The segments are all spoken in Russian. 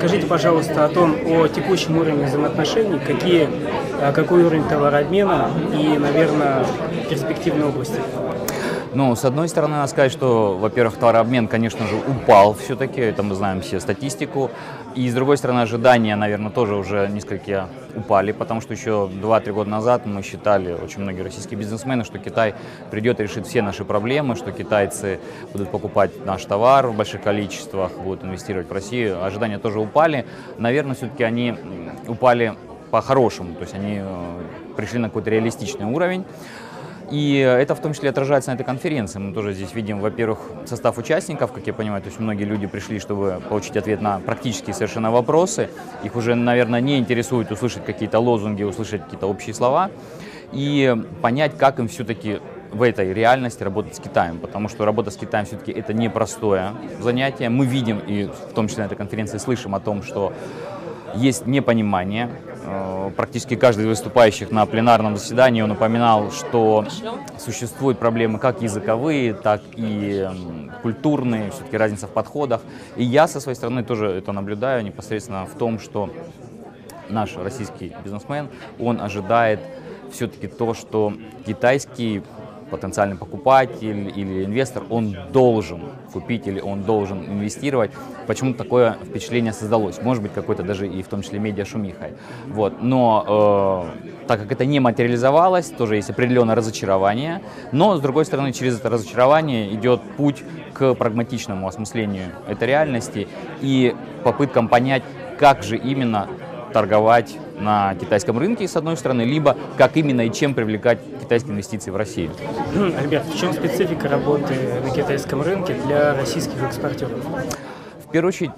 Расскажите, пожалуйста, о том, о текущем уровне взаимоотношений, какие, э, какой уровень товарообмена и, наверное, перспективные области. Ну, с одной стороны, надо сказать, что, во-первых, товарообмен, конечно же, упал все-таки, это мы знаем все статистику. И, с другой стороны, ожидания, наверное, тоже уже несколько упали, потому что еще 2-3 года назад мы считали, очень многие российские бизнесмены, что Китай придет и решит все наши проблемы, что китайцы будут покупать наш товар в больших количествах, будут инвестировать в Россию. Ожидания тоже упали. Наверное, все-таки они упали по-хорошему, то есть они э, пришли на какой-то реалистичный уровень. И это в том числе отражается на этой конференции. Мы тоже здесь видим, во-первых, состав участников, как я понимаю, то есть многие люди пришли, чтобы получить ответ на практические совершенно вопросы. Их уже, наверное, не интересует услышать какие-то лозунги, услышать какие-то общие слова и понять, как им все-таки в этой реальности работать с Китаем, потому что работа с Китаем все-таки это непростое занятие. Мы видим и в том числе на этой конференции слышим о том, что есть непонимание. Э, практически каждый из выступающих на пленарном заседании он упоминал, что существуют проблемы как языковые, так и культурные, все-таки разница в подходах. И я со своей стороны тоже это наблюдаю непосредственно в том, что наш российский бизнесмен, он ожидает все-таки то, что китайский потенциальный покупатель или инвестор, он должен купить или он должен инвестировать. Почему такое впечатление создалось? Может быть, какой-то даже и в том числе медиа-шумихой. Вот. Но э, так как это не материализовалось, тоже есть определенное разочарование. Но, с другой стороны, через это разочарование идет путь к прагматичному осмыслению этой реальности и попыткам понять, как же именно торговать на китайском рынке, с одной стороны, либо как именно и чем привлекать китайские инвестиции в Россию. Альберт, в чем специфика работы на китайском рынке для российских экспортеров? В первую очередь,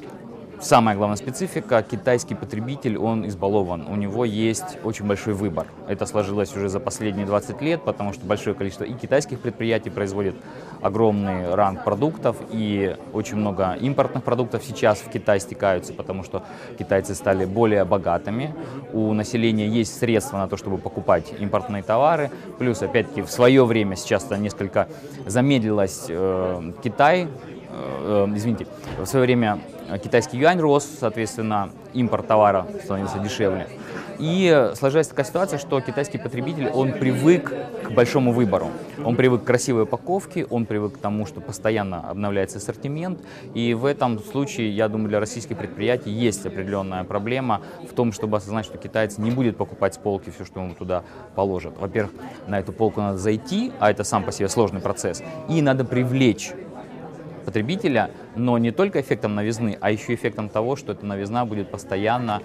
Самая главная специфика, китайский потребитель, он избалован, у него есть очень большой выбор. Это сложилось уже за последние 20 лет, потому что большое количество и китайских предприятий производит огромный ранг продуктов, и очень много импортных продуктов сейчас в Китай стекаются, потому что китайцы стали более богатыми, у населения есть средства на то, чтобы покупать импортные товары, плюс, опять-таки, в свое время сейчас несколько замедлилось э, Китай, э, э извините, в свое время китайский юань рос, соответственно, импорт товара становился дешевле. И сложилась такая ситуация, что китайский потребитель, он привык к большому выбору. Он привык к красивой упаковке, он привык к тому, что постоянно обновляется ассортимент. И в этом случае, я думаю, для российских предприятий есть определенная проблема в том, чтобы осознать, что китаец не будет покупать с полки все, что ему туда положат. Во-первых, на эту полку надо зайти, а это сам по себе сложный процесс, и надо привлечь потребителя, но не только эффектом новизны, а еще эффектом того, что эта новизна будет постоянно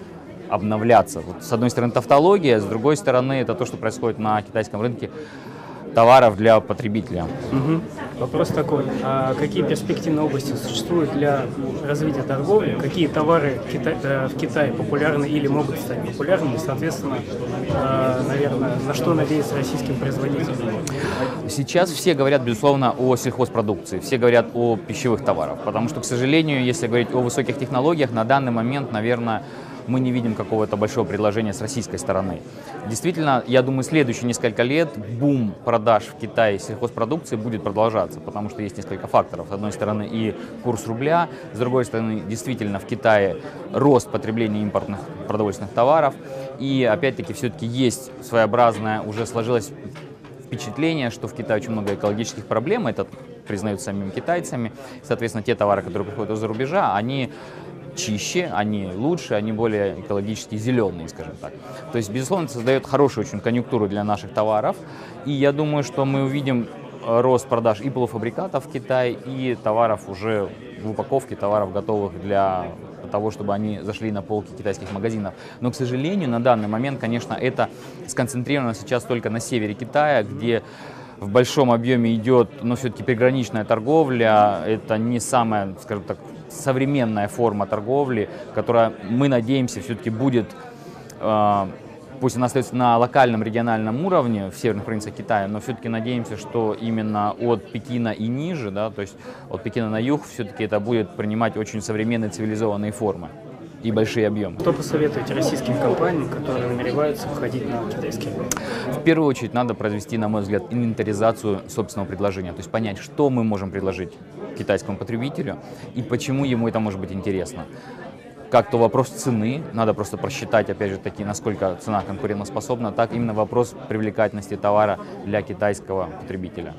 обновляться. Вот, с одной стороны, тавтология, с другой стороны, это то, что происходит на китайском рынке товаров для потребителя. Угу. Вопрос такой, а какие перспективные области существуют для развития торговли? Какие товары э, в Китае популярны или могут стать популярными? Соответственно, э, наверное, на что надеяться российским производителям? Сейчас все говорят, безусловно, о сельхозпродукции, все говорят о пищевых товарах, потому что, к сожалению, если говорить о высоких технологиях, на данный момент, наверное, мы не видим какого-то большого предложения с российской стороны. Действительно, я думаю, следующие несколько лет бум продаж в Китае сельхозпродукции будет продолжаться, потому что есть несколько факторов. С одной стороны и курс рубля, с другой стороны действительно в Китае рост потребления импортных продовольственных товаров. И опять-таки все-таки есть своеобразное, уже сложилось впечатление, что в Китае очень много экологических проблем, это признают самими китайцами. Соответственно, те товары, которые приходят из-за рубежа, они чище, они лучше, они более экологически зеленые, скажем так. То есть, безусловно, это создает хорошую очень конъюнктуру для наших товаров. И я думаю, что мы увидим э, рост продаж и полуфабрикатов в Китае, и товаров уже в упаковке, товаров готовых для того, чтобы они зашли на полки китайских магазинов. Но, к сожалению, на данный момент, конечно, это сконцентрировано сейчас только на севере Китая, где в большом объеме идет, но все-таки приграничная торговля. Это не самая, скажем так, современная форма торговли, которая, мы надеемся, все-таки будет, э, пусть она остается на локальном, региональном уровне в северных провинциях Китая, но все-таки надеемся, что именно от Пекина и ниже, да, то есть от Пекина на юг, все-таки это будет принимать очень современные цивилизованные формы и большие объемы. Что посоветуете российским компаниям, которые намереваются входить на китайский рынок? В первую очередь надо произвести, на мой взгляд, инвентаризацию собственного предложения, то есть понять, что мы можем предложить китайскому потребителю и почему ему это может быть интересно. как то вопрос цены, надо просто просчитать, опять же таки, насколько цена конкурентоспособна, так именно вопрос привлекательности товара для китайского потребителя.